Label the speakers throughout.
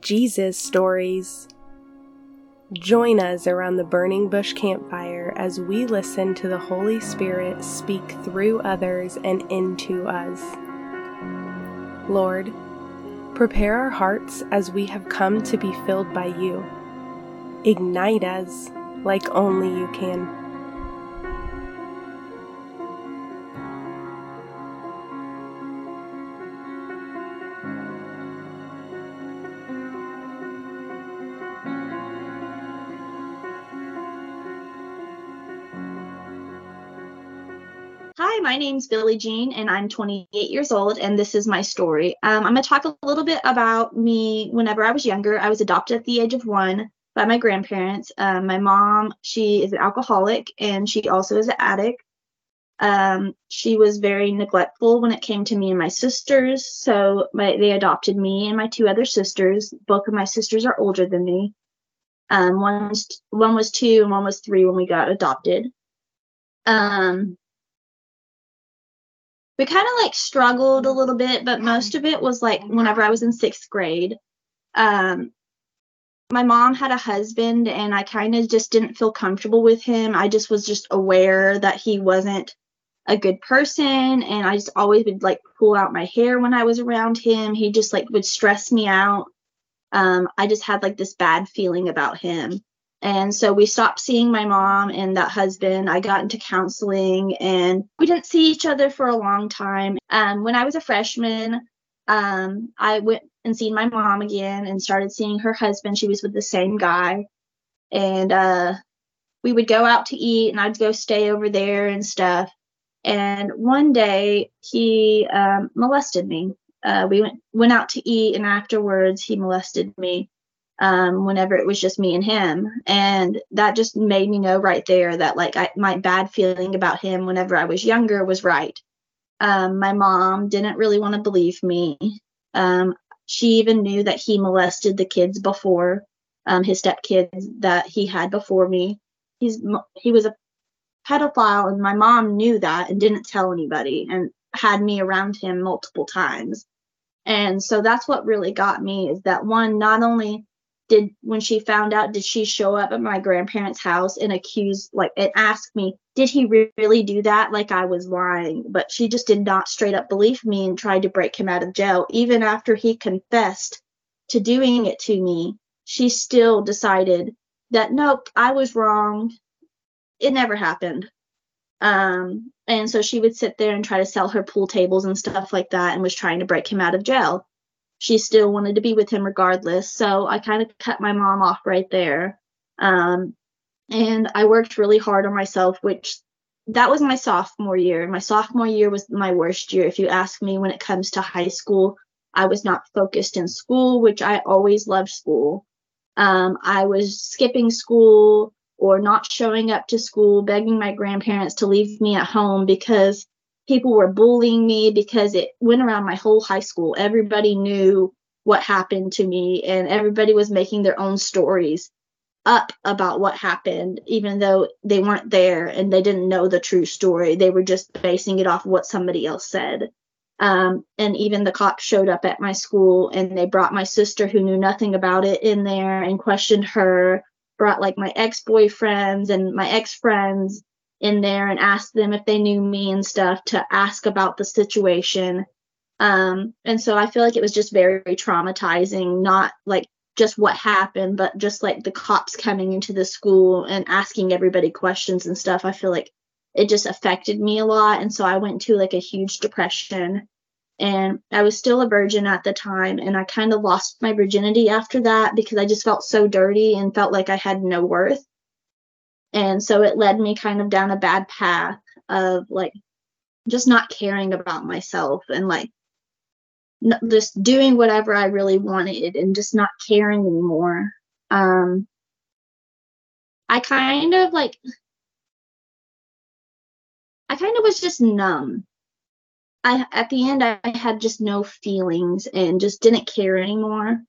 Speaker 1: Jesus stories. Join us around the burning bush campfire as we listen to the Holy Spirit speak through others and into us. Lord, prepare our hearts as we have come to be filled by you. Ignite us like only you can.
Speaker 2: My name's Billie Jean, and I'm 28 years old, and this is my story. Um, I'm going to talk a little bit about me whenever I was younger. I was adopted at the age of one by my grandparents. Um, my mom, she is an alcoholic, and she also is an addict. Um, she was very neglectful when it came to me and my sisters, so my, they adopted me and my two other sisters. Both of my sisters are older than me. Um, one was one was two and one was three when we got adopted. Um, we kind of like struggled a little bit, but most of it was like whenever I was in sixth grade. Um, my mom had a husband, and I kind of just didn't feel comfortable with him. I just was just aware that he wasn't a good person, and I just always would like pull out my hair when I was around him. He just like would stress me out. Um, I just had like this bad feeling about him. And so we stopped seeing my mom and that husband. I got into counseling and we didn't see each other for a long time. Um, when I was a freshman, um, I went and seen my mom again and started seeing her husband. She was with the same guy. And uh, we would go out to eat and I'd go stay over there and stuff. And one day he um, molested me. Uh, we went went out to eat and afterwards he molested me um, whenever it was just me and him. And that just made me know right there that like I, my bad feeling about him whenever I was younger was right. Um, my mom didn't really want to believe me. Um, she even knew that he molested the kids before, um, his stepkids that he had before me. He's he was a pedophile, and my mom knew that and didn't tell anybody, and had me around him multiple times. And so that's what really got me is that one, not only did when she found out did she show up at my grandparents house and accuse like and ask me did he really do that? Like i was lying. But she just did not straight up believe me and tried to break him out of jail. Even after he confessed to doing it to me she still decided that nope i was wrong. It never happened. Um and so she would sit there and try to sell her pool tables and stuff like that and was trying to break him out of jail she still wanted to be with him regardless. So I kind of cut my mom off right there. Um, and I worked really hard on myself, which that was my sophomore year. My sophomore year was my worst year. If you ask me when it comes to high school, I was not focused in school, which I always loved school. Um, I was skipping school or not showing up to school, begging my grandparents to leave me at home because people were bullying me because it went around my whole high school. Everybody knew what happened to me, and everybody was making their own stories up about what happened, even though they weren't there and they didn't know the true story. They were just basing it off what somebody else said. Um, and even the cops showed up at my school and they brought my sister, who knew nothing about it, in there and questioned her. Brought like my ex boyfriends and my ex friends in there and asked them if they knew me and stuff to ask about the situation. Um, and so I feel like it was just very, very traumatizing, not like just what happened, but just like the cops coming into the school and asking everybody questions and stuff. I feel like it just affected me a lot. And so I went to like a huge depression. And I was still a virgin at the time. And I kind of lost my virginity after that because I just felt so dirty and felt like I had no worth. And so it led me kind of down a bad path of like just not caring about myself and like n- just doing whatever I really wanted and just not caring anymore. Um, I kind of like, I kind of was just numb. I at the end I had just no feelings and just didn't care anymore.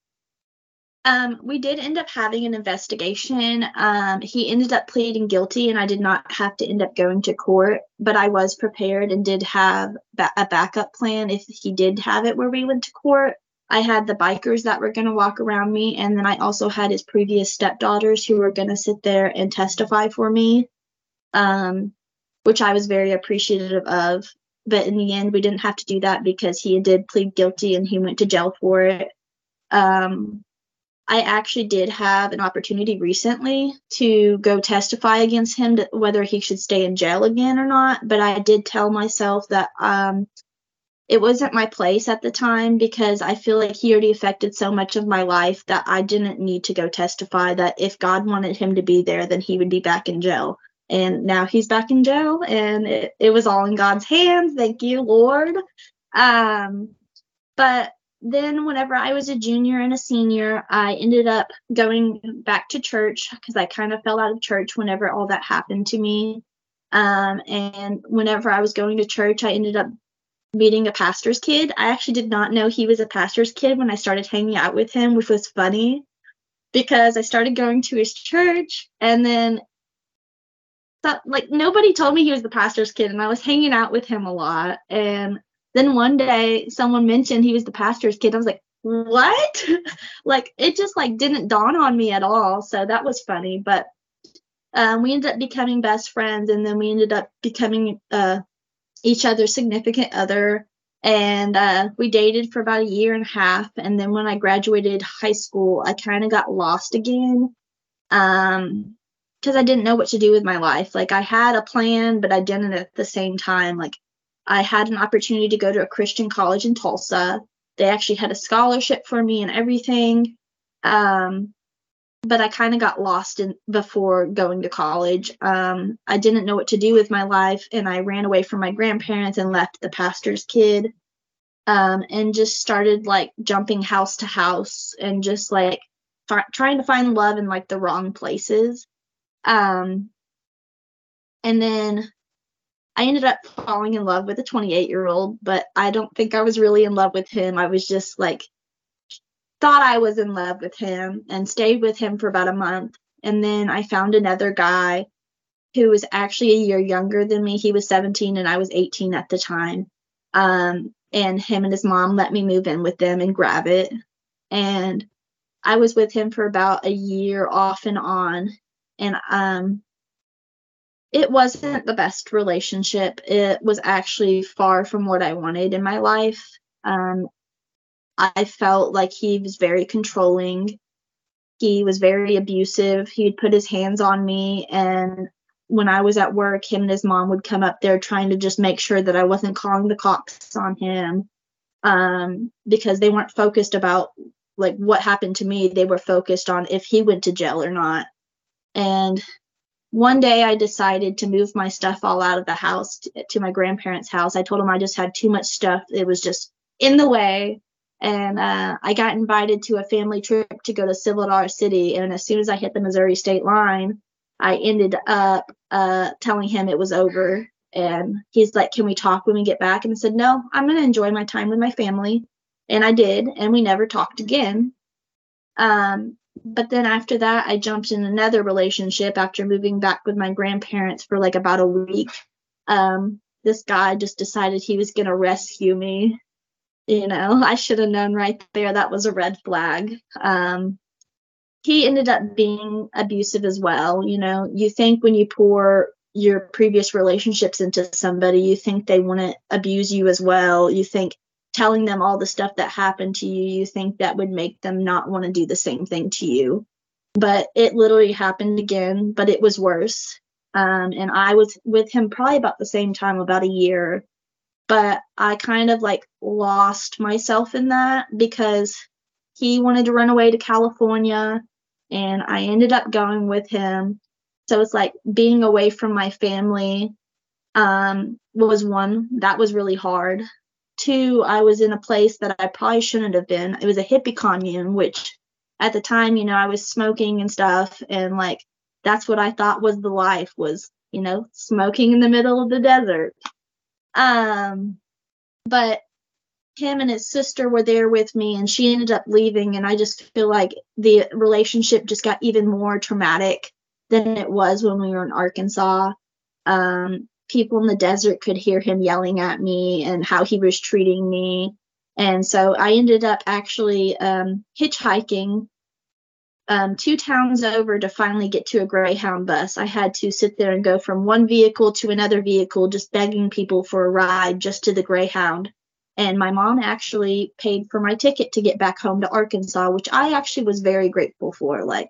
Speaker 2: Um, we did end up having an investigation. Um, he ended up pleading guilty, and I did not have to end up going to court, but I was prepared and did have ba- a backup plan if he did have it where we went to court. I had the bikers that were going to walk around me, and then I also had his previous stepdaughters who were going to sit there and testify for me, um, which I was very appreciative of. But in the end, we didn't have to do that because he did plead guilty and he went to jail for it. Um, I actually did have an opportunity recently to go testify against him to whether he should stay in jail again or not. But I did tell myself that um, it wasn't my place at the time because I feel like he already affected so much of my life that I didn't need to go testify that if God wanted him to be there, then he would be back in jail. And now he's back in jail and it, it was all in God's hands. Thank you, Lord. Um, but then whenever I was a junior and a senior, I ended up going back to church because I kind of fell out of church whenever all that happened to me. Um, and whenever I was going to church, I ended up meeting a pastor's kid. I actually did not know he was a pastor's kid when I started hanging out with him, which was funny because I started going to his church and then thought like nobody told me he was the pastor's kid and I was hanging out with him a lot and then one day someone mentioned he was the pastor's kid. I was like, what? like it just like didn't dawn on me at all. So that was funny. But um, we ended up becoming best friends and then we ended up becoming uh, each other's significant other and uh, we dated for about a year and a half and then when i graduated high school i kind of got lost again um because i didn't know what to do with my life like i had a plan but i didn't at the same time like i had an opportunity to go to a christian college in tulsa they actually had a scholarship for me and everything um but I kind of got lost in before going to college. Um, I didn't know what to do with my life, and I ran away from my grandparents and left the pastor's kid, um, and just started like jumping house to house and just like trying to find love in like the wrong places. Um, and then I ended up falling in love with a 28 year old, but I don't think I was really in love with him. I was just like thought I was in love with him and stayed with him for about a month. And then I found another guy who was actually a year younger than me. He was 17 and I was 18 at the time. Um, and him and his mom let me move in with them in Gravette. And I was with him for about a year off and on. And um, it wasn't the best relationship. It was actually far from what I wanted in my life. Um, I felt like he was very controlling. He was very abusive. He'd put his hands on me. And when I was at work, him and his mom would come up there trying to just make sure that I wasn't calling the cops on him um, because they weren't focused about like what happened to me. They were focused on if he went to jail or not. And one day I decided to move my stuff all out of the house to, to my grandparents' house. I told them I just had too much stuff. It was just in the way and uh, I got invited to a family trip to go to Silver Dollar City. And as soon as I hit the Missouri state line, I ended up uh, telling him it was over. And he's like, Can we talk when we get back? And I said, No, I'm going to enjoy my time with my family. And I did. And we never talked again. Um, but then after that, I jumped in another relationship after moving back with my grandparents for like about a week. Um, this guy just decided he was going to rescue me you know? I should have known right there that was a red flag. Um, he ended up being abusive as well you know? You think when you pour your previous relationships into somebody you think they want to abuse you as well. You think telling them all the stuff that happened to you you think that would make them not want to do the same thing to you but it literally happened again but it was worse um, and i was with him probably about the same time about a year but I kind of like lost myself in that because he wanted to run away to California and I ended up going with him. So it's like being away from my family um, was one that was really hard. Two, I was in a place that I probably shouldn't have been. It was a hippie commune, which at the time, you know, I was smoking and stuff, and like that's what I thought was the life was, you know, smoking in the middle of the desert. Um, but him and his sister were there with me and she ended up leaving and i just feel like the relationship just got even more traumatic than it was when we were in arkansas um, people in the desert could hear him yelling at me and how he was treating me And so I ended up actually um, hitchhiking um, two towns over to finally get to a Greyhound bus. I had to sit there and go from one vehicle to another vehicle, just begging people for a ride just to the Greyhound. And my mom actually paid for my ticket to get back home to Arkansas, which I actually was very grateful for. Like,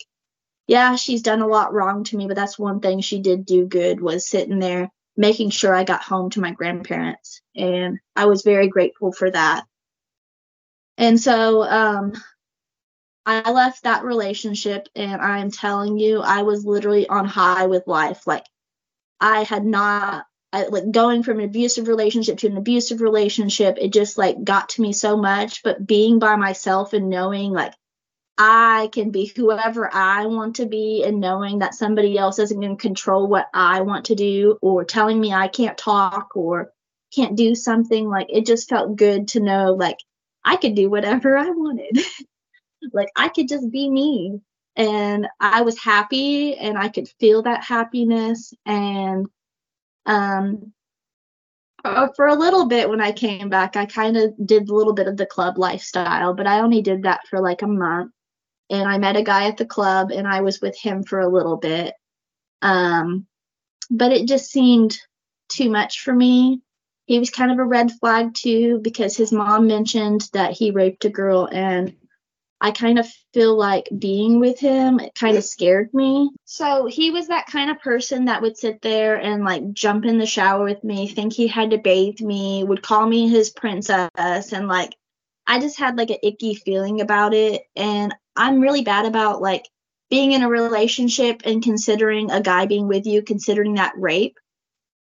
Speaker 2: yeah, she's done a lot wrong to me, but that's one thing she did do good was sitting there making sure I got home to my grandparents. And I was very grateful for that. And so um, I left that relationship, and I'm telling you, I was literally on high with life. Like, I had not, I, like, going from an abusive relationship to an abusive relationship, it just like got to me so much. But being by myself and knowing, like, I can be whoever I want to be, and knowing that somebody else isn't going to control what I want to do, or telling me I can't talk or can't do something, like, it just felt good to know, like, I could do whatever I wanted. like I could just be me. And I was happy and I could feel that happiness. And um uh, for a little bit when I came back, I kind of did a little bit of the club lifestyle, but I only did that for like a month. And I met a guy at the club and I was with him for a little bit. Um, but it just seemed too much for me he was kind of a red flag too because his mom mentioned that he raped a girl and I kind of feel like being with him it kind of scared me. So he was that kind of person that would sit there and like jump in the shower with me, think he had to bathe me, would call me his princess and like I just had like an icky feeling about it and I'm really bad about like being in a relationship and considering a guy being with you considering that rape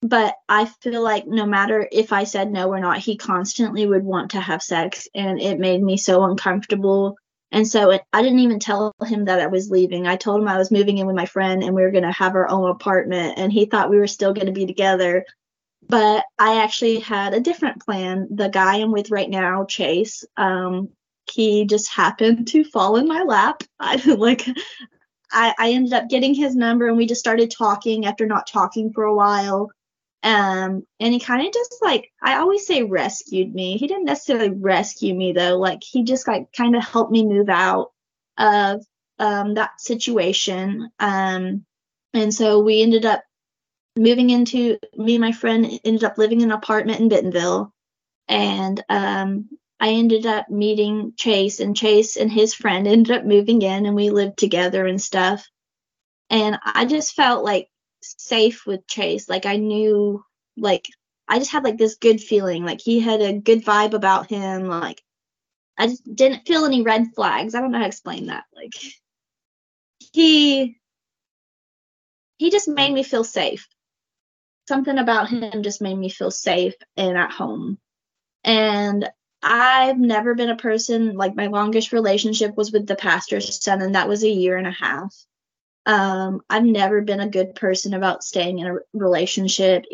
Speaker 2: but I feel like no matter if I said no or not, he constantly would want to have sex, and it made me so uncomfortable. And so it, I didn't even tell him that I was leaving. I told him I was moving in with my friend and we were going to have our own apartment, and he thought we were still going to be together. But I actually had a different plan. The guy I'm with right now, Chase, um, he just happened to fall in my lap. I like I, I ended up getting his number and we just started talking after not talking for a while um, and he kind of just like I always say rescued me. He didn't necessarily rescue me though. Like he just like kind of helped me move out of um, that situation. Um, and so we ended up moving into me and my friend ended up living in an apartment in Bentonville. And um, I ended up meeting Chase, and Chase and his friend ended up moving in, and we lived together and stuff. And I just felt like safe with Chase. Like I knew like I just had like this good feeling. Like he had a good vibe about him. Like I just didn't feel any red flags. I don't know how to explain that. Like he he just made me feel safe. Something about him just made me feel safe and at home. And I've never been a person like my longest relationship was with the pastor's son, and that was a year and a half. Um, I've never been a good person about staying in a relationship.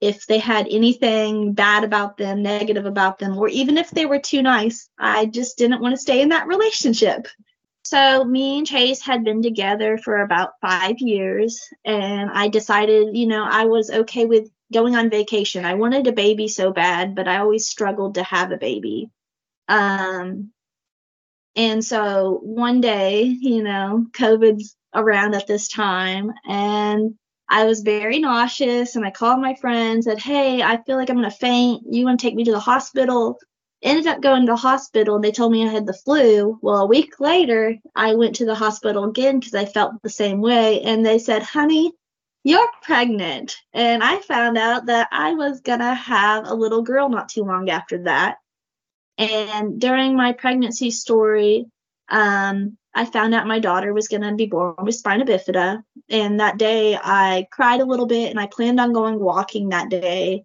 Speaker 2: If they had anything bad about them, negative about them, or even if they were too nice, I just didn't want to stay in that relationship. So, me and Chase had been together for about five years, and I decided, you know, I was okay with going on vacation. I wanted a baby so bad, but I always struggled to have a baby. Um, and so one day, you know, COVID's around at this time and I was very nauseous and I called my friend, said, Hey, I feel like I'm gonna faint. You wanna take me to the hospital? Ended up going to the hospital and they told me I had the flu. Well, a week later, I went to the hospital again because I felt the same way. And they said, Honey, you're pregnant. And I found out that I was gonna have a little girl not too long after that. And during my pregnancy story, um, I found out my daughter was going to be born with spina bifida. And that day I cried a little bit and I planned on going walking that day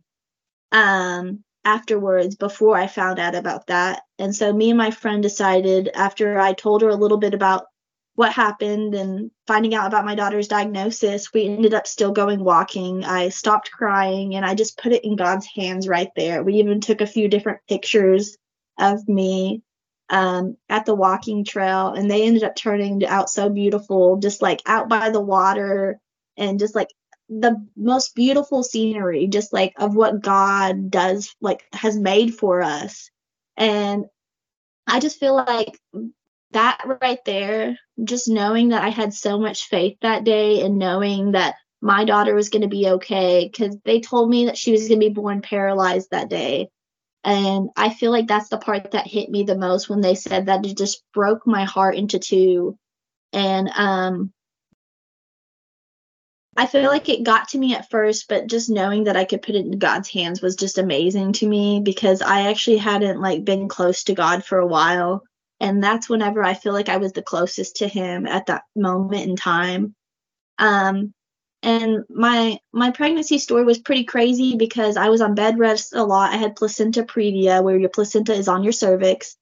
Speaker 2: um, afterwards before I found out about that. And so me and my friend decided after I told her a little bit about what happened and finding out about my daughter's diagnosis, we ended up still going walking. I stopped crying and I just put it in God's hands right there. We even took a few different pictures of me um, at the walking trail, and they ended up turning out so beautiful, just like out by the water and just like the most beautiful scenery, just like of what God does, like has made for us. And I just feel like that right there, just knowing that I had so much faith that day and knowing that my daughter was going to be okay because they told me that she was going to be born paralyzed that day. And I feel like that's the part that hit me the most when they said that it just broke my heart into two. And um, I feel like it got to me at first, but just knowing that I could put it in God's hands was just amazing to me because I actually hadn't like been close to God for a while. And that's whenever I feel like I was the closest to him at that moment in time. Um, and my my pregnancy story was pretty crazy because I was on bed rest a lot. I had placenta previa, where your placenta is on your cervix.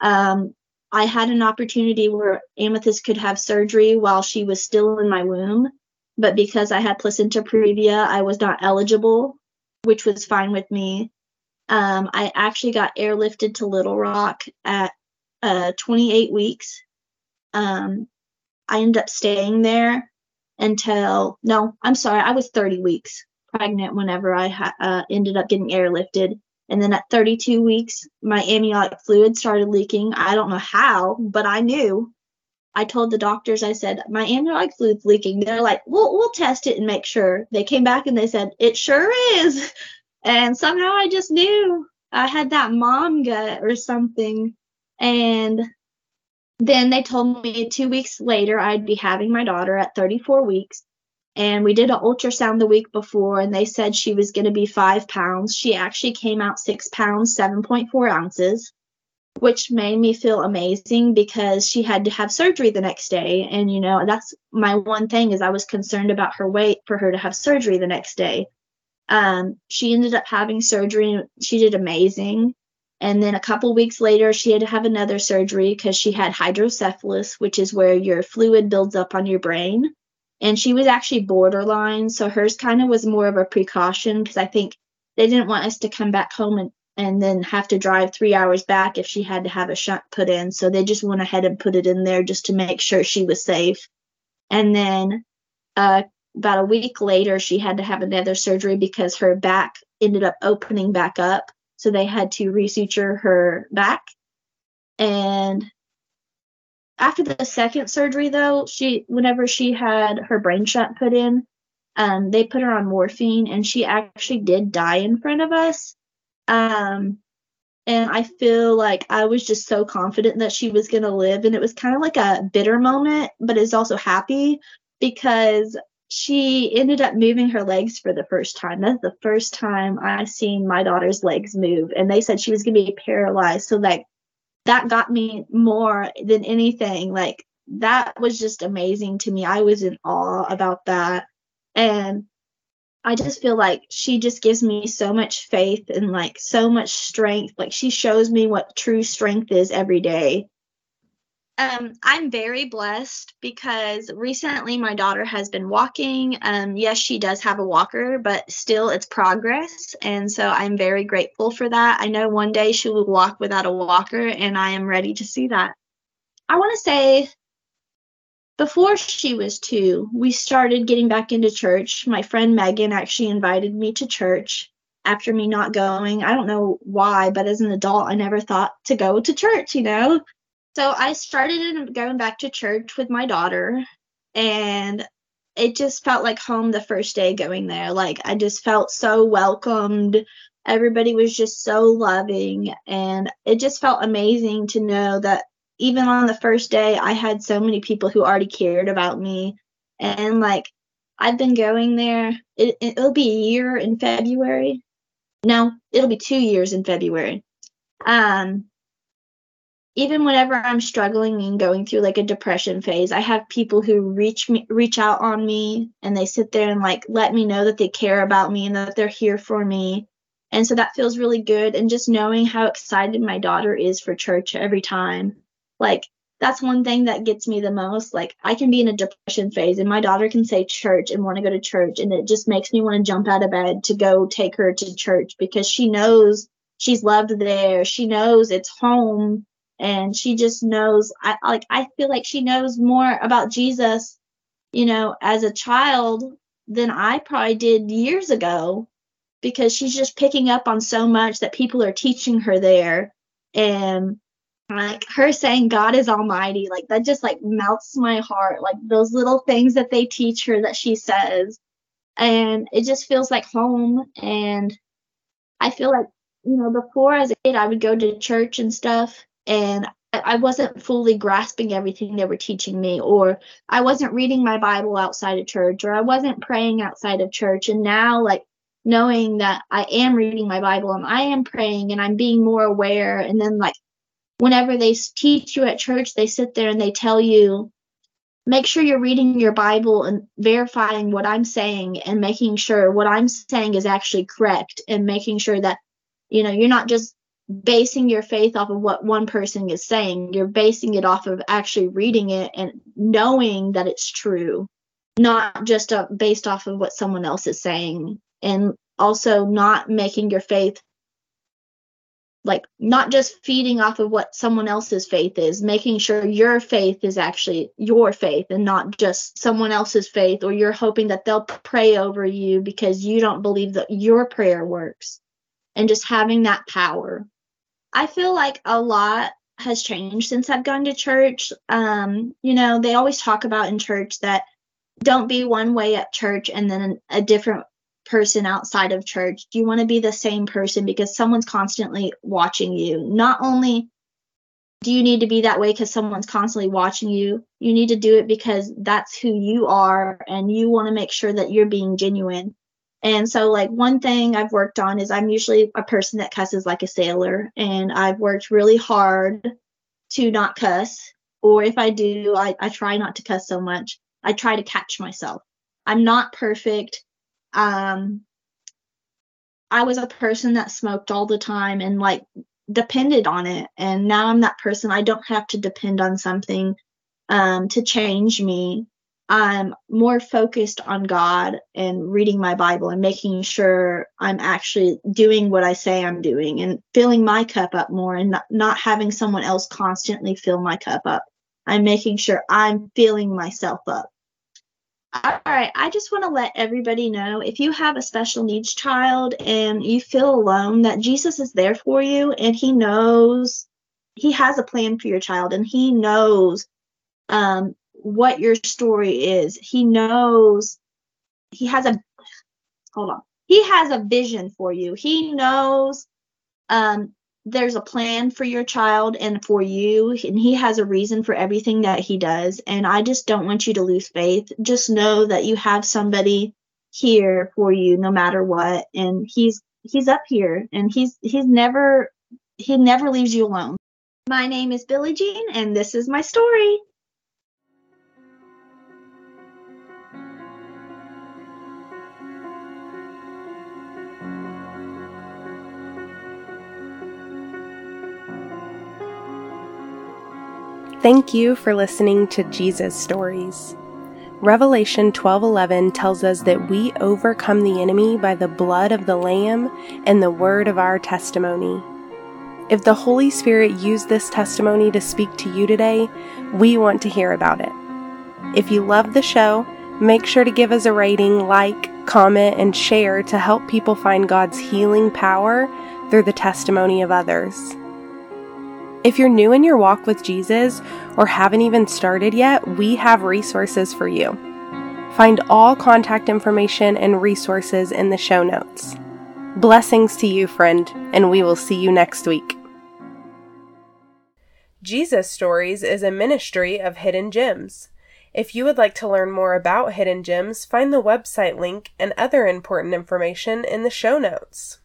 Speaker 2: Um, I had an opportunity where Amethyst could have surgery while she was still in my womb, but because I had placenta previa, I was not eligible, which was fine with me. Um, I actually got airlifted to Little Rock at uh, 28 weeks. Um, I ended up staying there until no, I'm sorry, I was 30 weeks pregnant whenever I ha- uh, ended up getting airlifted. And then at 32 weeks, my amniotic fluid started leaking. I don't know how, but I knew. I told the doctors, I said, my amniotic fluid's leaking. They're like, we'll, we'll test it and make sure. They came back and they said, it sure is. And somehow I just knew I had that mom gut or something. And then they told me two weeks later I'd be having my daughter at 34 weeks. And we did an ultrasound the week before, and they said she was going to be five pounds. She actually came out six pounds, 7.4 ounces, which made me feel amazing because she had to have surgery the next day. And, you know, that's my one thing is I was concerned about her weight for her to have surgery the next day. Um, she ended up having surgery. She did amazing. And then a couple weeks later, she had to have another surgery because she had hydrocephalus, which is where your fluid builds up on your brain. And she was actually borderline. So hers kind of was more of a precaution because I think they didn't want us to come back home and, and then have to drive three hours back if she had to have a shunt put in. So they just went ahead and put it in there just to make sure she was safe. And then uh, about a week later, she had to have another surgery because her back ended up opening back up so they had to resuture her back. And after the second surgery, though, she whenever she had her brain shunt put in, um, they put her on morphine, and she actually did die in front of us. Um, and I feel like I was just so confident that she was going to live, and it was kind of like a bitter moment, but it's also happy because she ended up moving her legs for the first time. That's the first time I seen my daughter's legs move. And they said she was gonna be paralyzed. So like that got me more than anything. Like that was just amazing to me. I was in awe about that. And I just feel like she just gives me so much faith and like so much strength. Like she shows me what true strength is every day. Um, I'm very blessed because recently my daughter has been walking. Um, yes, she does have a walker, but still it's progress. And so I'm very grateful for that. I know one day she will walk without a walker, and I am ready to see that. I want to say before she was two, we started getting back into church. My friend Megan actually invited me to church after me not going. I don't know why, but as an adult, I never thought to go to church, you know? So I started going back to church with my daughter, and it just felt like home the first day going there. Like I just felt so welcomed. Everybody was just so loving, and it just felt amazing to know that even on the first day, I had so many people who already cared about me. And like, I've been going there, it, it'll be a year in February. No, it'll be two years in February. Um, even whenever I'm struggling and going through like a depression phase, I have people who reach me reach out on me and they sit there and like let me know that they care about me and that they're here for me. And so that feels really good and just knowing how excited my daughter is for church every time. Like that's one thing that gets me the most. Like I can be in a depression phase and my daughter can say church and want to go to church and it just makes me want to jump out of bed to go take her to church because she knows she's loved there. She knows it's home and she just knows I like I feel like she knows more about Jesus, you know, as a child than I probably did years ago because she's just picking up on so much that people are teaching her there and like her saying God is almighty, like that just like melts my heart. Like those little things that they teach her that she says. And it just feels like home. And I feel like, you know, before as a kid, I would go to church and stuff, and I wasn't fully grasping everything they were teaching me, or I wasn't reading my Bible outside of church, or I wasn't praying outside of church. And now, like, knowing that I am reading my Bible and I am praying and I'm being more aware, and then, like, whenever they teach you at church, they sit there and they tell you, make sure you're reading your Bible and verifying what I'm saying and making sure what I'm saying is actually correct and making sure that, you know, you're not just basing your faith off of what one person is saying. You're basing it off of actually reading it and knowing that it's true, not just uh, based off of what someone else is saying. And also not making your faith like not just feeding off of what someone else's faith is, making sure your faith is actually your faith and not just someone else's faith, or you're hoping that they'll pray over you because you don't believe that your prayer works. And just having that power I feel like a lot has changed since I've gone to church. Um, you know, they always talk about in church that don't be one way at church and then a different person outside of church. You want to be the same person because someone's constantly watching you. Not only do you need to be that way because someone's constantly watching you, you need to do it because that's who you are and you want to make sure that you're being genuine. And so, like, one thing I've worked on is I'm usually a person that cusses like a sailor, and I've worked really hard to not cuss. Or if I do, I, I try not to cuss so much. I try to catch myself. I'm not perfect. Um, I was a person that smoked all the time and like depended on it. And now I'm that person. I don't have to depend on something um, to change me. I'm more focused on God and reading my Bible and making sure I'm actually doing what I say I'm doing and filling my cup up more and not, not having someone else constantly fill my cup up. I'm making sure I'm filling myself up. All right, I just want to let everybody know if you have a special needs child and you feel alone, that Jesus is there for you and He knows He has a plan for your child and He knows um, what your story is. He knows he has a hold on. He has a vision for you. He knows um there's a plan for your child and for you and he has a reason for everything that he does and I just don't want you to lose faith. Just know that you have somebody here for you no matter what and he's he's up here and he's he's never he never leaves you alone. My name is Billie Jean and this is my story.
Speaker 1: Thank you for listening to Jesus Stories. Revelation 12:11 tells us that we overcome the enemy by the blood of the lamb and the word of our testimony. If the Holy Spirit used this testimony to speak to you today, we want to hear about it. If you love the show, make sure to give us a rating, like, comment, and share to help people find God's healing power through the testimony of others. If you're new in your walk with Jesus or haven't even started yet, we have resources for you. Find all contact information and resources in the show notes. Blessings to you, friend, and we will see you next week. Jesus Stories is a ministry of Hidden Gems. If you would like to learn more about Hidden Gems, find the website link and other important information in the show notes.